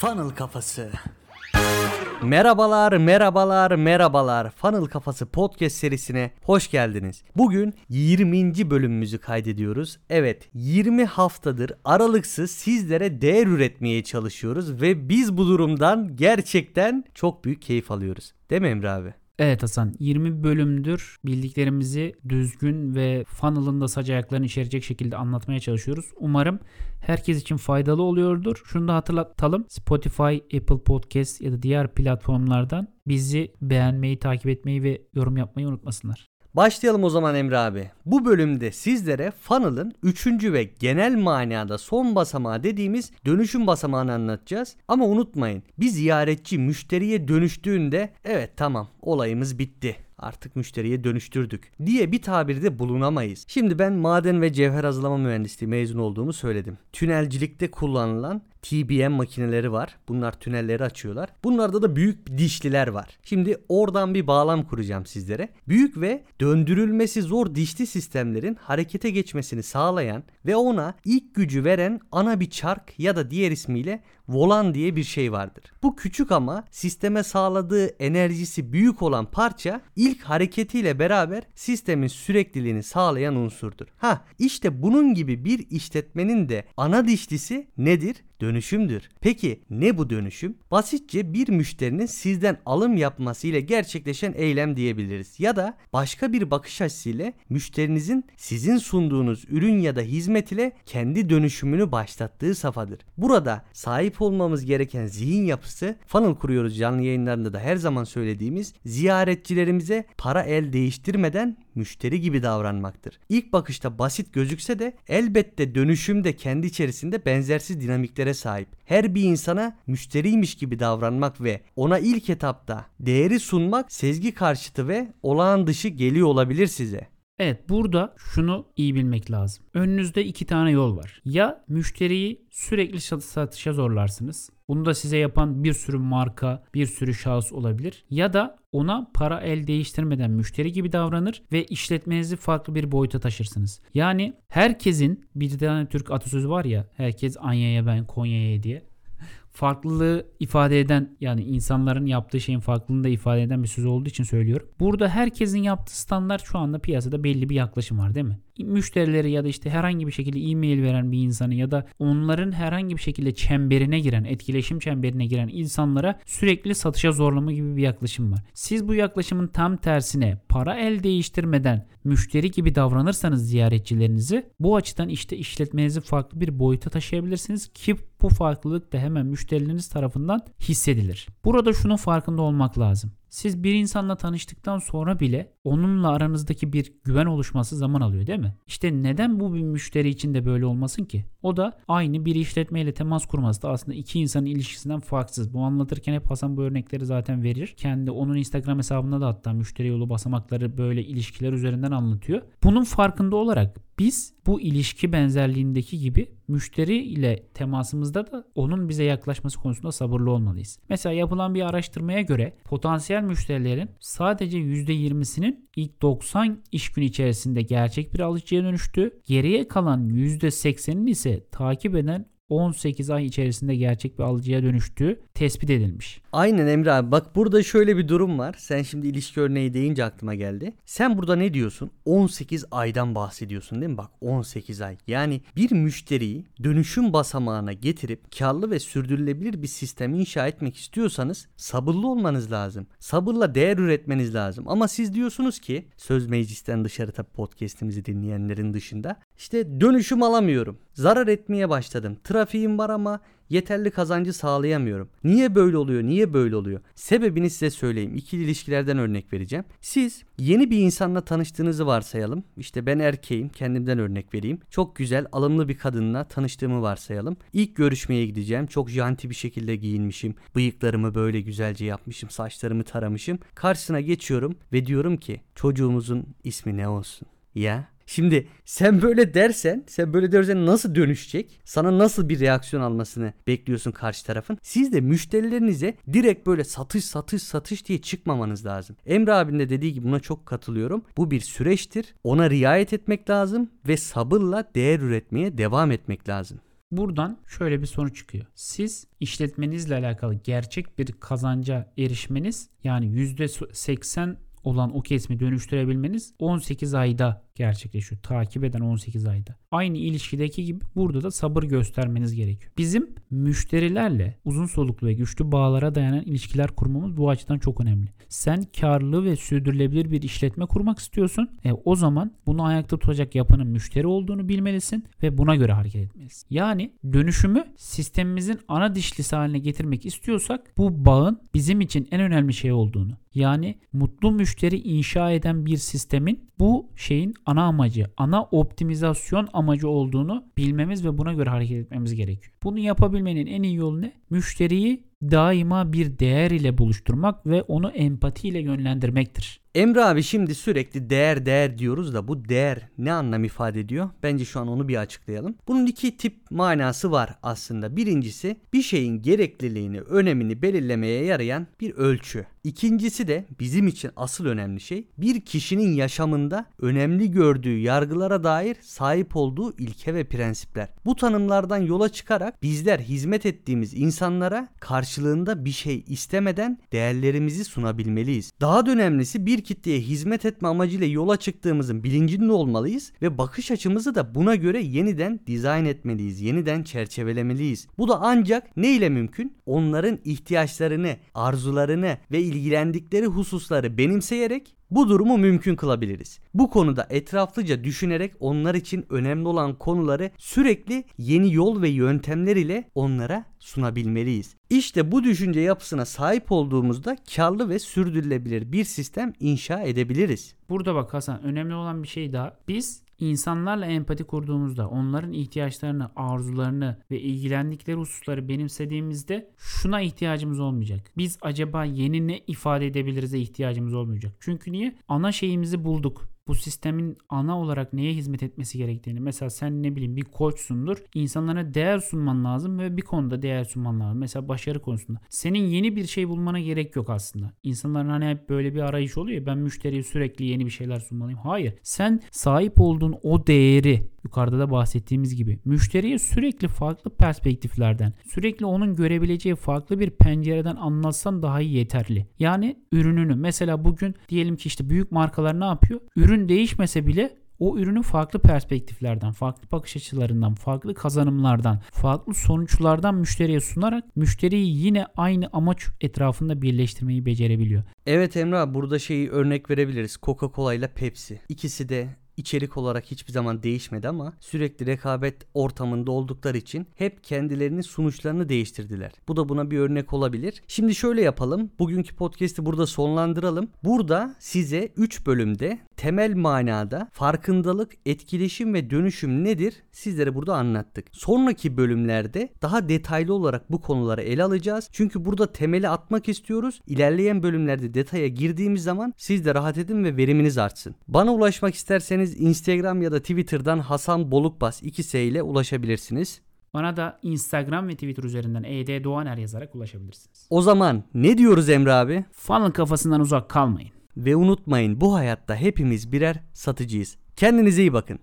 Funnel Kafası. Merhabalar, merhabalar, merhabalar. Funnel Kafası podcast serisine hoş geldiniz. Bugün 20. bölümümüzü kaydediyoruz. Evet, 20 haftadır aralıksız sizlere değer üretmeye çalışıyoruz ve biz bu durumdan gerçekten çok büyük keyif alıyoruz. Değil mi Emre abi? Evet Hasan 20 bölümdür bildiklerimizi düzgün ve funnel'ın da sac ayaklarını içerecek şekilde anlatmaya çalışıyoruz. Umarım herkes için faydalı oluyordur. Şunu da hatırlatalım. Spotify, Apple Podcast ya da diğer platformlardan bizi beğenmeyi, takip etmeyi ve yorum yapmayı unutmasınlar. Başlayalım o zaman Emre abi. Bu bölümde sizlere funnel'ın 3. ve genel manada son basamağı dediğimiz dönüşüm basamağını anlatacağız. Ama unutmayın bir ziyaretçi müşteriye dönüştüğünde evet tamam olayımız bitti artık müşteriye dönüştürdük diye bir tabirde bulunamayız. Şimdi ben maden ve cevher hazırlama mühendisliği mezun olduğumu söyledim. Tünelcilikte kullanılan TBM makineleri var. Bunlar tünelleri açıyorlar. Bunlarda da büyük dişliler var. Şimdi oradan bir bağlam kuracağım sizlere. Büyük ve döndürülmesi zor dişli sistemlerin harekete geçmesini sağlayan ve ona ilk gücü veren ana bir çark ya da diğer ismiyle volan diye bir şey vardır. Bu küçük ama sisteme sağladığı enerjisi büyük olan parça ilk hareketiyle beraber sistemin sürekliliğini sağlayan unsurdur. Ha işte bunun gibi bir işletmenin de ana dişlisi nedir? Dönüşümdür. Peki ne bu dönüşüm? Basitçe bir müşterinin sizden alım yapması ile gerçekleşen eylem diyebiliriz. Ya da başka bir bakış açısıyla müşterinizin sizin sunduğunuz ürün ya da hizmet ile kendi dönüşümünü başlattığı safhadır. Burada sahip olmamız gereken zihin yapısı funnel kuruyoruz canlı yayınlarında da her zaman söylediğimiz ziyaretçilerimize para el değiştirmeden müşteri gibi davranmaktır. İlk bakışta basit gözükse de elbette dönüşümde kendi içerisinde benzersiz dinamiklere sahip. Her bir insana müşteriymiş gibi davranmak ve ona ilk etapta değeri sunmak sezgi karşıtı ve olağan dışı geliyor olabilir size. Evet burada şunu iyi bilmek lazım. Önünüzde iki tane yol var. Ya müşteriyi sürekli satışa zorlarsınız. Bunu da size yapan bir sürü marka, bir sürü şahıs olabilir. Ya da ona para el değiştirmeden müşteri gibi davranır ve işletmenizi farklı bir boyuta taşırsınız. Yani herkesin bir tane Türk atasözü var ya herkes Anya'ya ben Konya'ya diye farklılığı ifade eden yani insanların yaptığı şeyin farklılığını da ifade eden bir söz olduğu için söylüyorum. Burada herkesin yaptığı standart şu anda piyasada belli bir yaklaşım var değil mi? Müşterileri ya da işte herhangi bir şekilde e-mail veren bir insanı ya da onların herhangi bir şekilde çemberine giren, etkileşim çemberine giren insanlara sürekli satışa zorlama gibi bir yaklaşım var. Siz bu yaklaşımın tam tersine para el değiştirmeden müşteri gibi davranırsanız ziyaretçilerinizi bu açıdan işte işletmenizi farklı bir boyuta taşıyabilirsiniz ki bu farklılık da hemen müşterileriniz tarafından hissedilir. Burada şunun farkında olmak lazım. Siz bir insanla tanıştıktan sonra bile onunla aranızdaki bir güven oluşması zaman alıyor değil mi? İşte neden bu bir müşteri için de böyle olmasın ki? O da aynı bir işletmeyle temas kurması da aslında iki insanın ilişkisinden farksız. Bu anlatırken hep Hasan bu örnekleri zaten verir. Kendi onun Instagram hesabında da hatta müşteri yolu basamakları böyle ilişkiler üzerinden anlatıyor. Bunun farkında olarak biz bu ilişki benzerliğindeki gibi müşteri ile temasımızda da onun bize yaklaşması konusunda sabırlı olmalıyız. Mesela yapılan bir araştırmaya göre potansiyel müşterilerin sadece %20'sinin ilk 90 iş günü içerisinde gerçek bir alıcıya dönüştü. Geriye kalan %80'in ise takip eden 18 ay içerisinde gerçek bir alıcıya dönüştüğü tespit edilmiş. Aynen Emre abi bak burada şöyle bir durum var. Sen şimdi ilişki örneği deyince aklıma geldi. Sen burada ne diyorsun? 18 aydan bahsediyorsun değil mi? Bak 18 ay. Yani bir müşteriyi dönüşüm basamağına getirip karlı ve sürdürülebilir bir sistem inşa etmek istiyorsanız sabırlı olmanız lazım. Sabırla değer üretmeniz lazım. Ama siz diyorsunuz ki söz meclisten dışarı tabi podcast'imizi dinleyenlerin dışında işte dönüşüm alamıyorum. Zarar etmeye başladım. Trafiğim var ama yeterli kazancı sağlayamıyorum. Niye böyle oluyor? Niye böyle oluyor? Sebebini size söyleyeyim. İkili ilişkilerden örnek vereceğim. Siz yeni bir insanla tanıştığınızı varsayalım. İşte ben erkeğim. Kendimden örnek vereyim. Çok güzel, alımlı bir kadınla tanıştığımı varsayalım. İlk görüşmeye gideceğim. Çok janti bir şekilde giyinmişim. Bıyıklarımı böyle güzelce yapmışım. Saçlarımı taramışım. Karşısına geçiyorum ve diyorum ki çocuğumuzun ismi ne olsun? Ya Şimdi sen böyle dersen, sen böyle dersen nasıl dönüşecek? Sana nasıl bir reaksiyon almasını bekliyorsun karşı tarafın? Siz de müşterilerinize direkt böyle satış satış satış diye çıkmamanız lazım. Emre abinin de dediği gibi buna çok katılıyorum. Bu bir süreçtir. Ona riayet etmek lazım ve sabırla değer üretmeye devam etmek lazım. Buradan şöyle bir sonuç çıkıyor. Siz işletmenizle alakalı gerçek bir kazanca erişmeniz yani %80 olan o kesimi dönüştürebilmeniz 18 ayda gerçekleşiyor. Takip eden 18 ayda. Aynı ilişkideki gibi burada da sabır göstermeniz gerekiyor. Bizim müşterilerle uzun soluklu ve güçlü bağlara dayanan ilişkiler kurmamız bu açıdan çok önemli. Sen karlı ve sürdürülebilir bir işletme kurmak istiyorsun. E, o zaman bunu ayakta tutacak yapının müşteri olduğunu bilmelisin ve buna göre hareket etmelisin. Yani dönüşümü sistemimizin ana dişlisi haline getirmek istiyorsak bu bağın bizim için en önemli şey olduğunu yani mutlu müşteri inşa eden bir sistemin bu şeyin ana amacı, ana optimizasyon amacı olduğunu bilmemiz ve buna göre hareket etmemiz gerekiyor. Bunu yapabilmenin en iyi yolu ne? Müşteriyi daima bir değer ile buluşturmak ve onu empati ile yönlendirmektir. Emre abi şimdi sürekli değer değer diyoruz da bu değer ne anlam ifade ediyor? Bence şu an onu bir açıklayalım. Bunun iki tip manası var aslında. Birincisi bir şeyin gerekliliğini, önemini belirlemeye yarayan bir ölçü. İkincisi de bizim için asıl önemli şey bir kişinin yaşamında önemli gördüğü yargılara dair sahip olduğu ilke ve prensipler. Bu tanımlardan yola çıkarak bizler hizmet ettiğimiz insanlara karşılığında bir şey istemeden değerlerimizi sunabilmeliyiz. Daha da önemlisi bir kitleye hizmet etme amacıyla yola çıktığımızın bilincinde olmalıyız ve bakış açımızı da buna göre yeniden dizayn etmeliyiz, yeniden çerçevelemeliyiz. Bu da ancak ne ile mümkün? Onların ihtiyaçlarını, arzularını ve ilgilendikleri hususları benimseyerek bu durumu mümkün kılabiliriz. Bu konuda etraflıca düşünerek onlar için önemli olan konuları sürekli yeni yol ve yöntemler ile onlara sunabilmeliyiz. İşte bu düşünce yapısına sahip olduğumuzda karlı ve sürdürülebilir bir sistem inşa edebiliriz. Burada bak Hasan önemli olan bir şey daha. Biz insanlarla empati kurduğumuzda, onların ihtiyaçlarını, arzularını ve ilgilendikleri hususları benimsediğimizde şuna ihtiyacımız olmayacak. Biz acaba yeni ne ifade edebiliriz'e ihtiyacımız olmayacak. Çünkü niye? Ana şeyimizi bulduk bu sistemin ana olarak neye hizmet etmesi gerektiğini mesela sen ne bileyim bir koçsundur insanlara değer sunman lazım ve bir konuda değer sunman lazım. Mesela başarı konusunda. Senin yeni bir şey bulmana gerek yok aslında. İnsanların hani hep böyle bir arayış oluyor ya ben müşteriye sürekli yeni bir şeyler sunmalıyım. Hayır. Sen sahip olduğun o değeri yukarıda da bahsettiğimiz gibi müşteriye sürekli farklı perspektiflerden sürekli onun görebileceği farklı bir pencereden anlatsan daha iyi yeterli yani ürününü mesela bugün diyelim ki işte büyük markalar ne yapıyor ürün değişmese bile o ürünü farklı perspektiflerden, farklı bakış açılarından, farklı kazanımlardan, farklı sonuçlardan müşteriye sunarak müşteriyi yine aynı amaç etrafında birleştirmeyi becerebiliyor. Evet Emrah burada şeyi örnek verebiliriz. Coca-Cola ile Pepsi. İkisi de içerik olarak hiçbir zaman değişmedi ama sürekli rekabet ortamında oldukları için hep kendilerinin sonuçlarını değiştirdiler. Bu da buna bir örnek olabilir. Şimdi şöyle yapalım. Bugünkü podcast'i burada sonlandıralım. Burada size 3 bölümde temel manada farkındalık, etkileşim ve dönüşüm nedir sizlere burada anlattık. Sonraki bölümlerde daha detaylı olarak bu konuları ele alacağız. Çünkü burada temeli atmak istiyoruz. İlerleyen bölümlerde detaya girdiğimiz zaman siz de rahat edin ve veriminiz artsın. Bana ulaşmak isterseniz Instagram ya da Twitter'dan Hasan Bolukbas 2S ile ulaşabilirsiniz. Bana da Instagram ve Twitter üzerinden ED Doğaner yazarak ulaşabilirsiniz. O zaman ne diyoruz Emre abi? Funnel kafasından uzak kalmayın. Ve unutmayın bu hayatta hepimiz birer satıcıyız. Kendinize iyi bakın.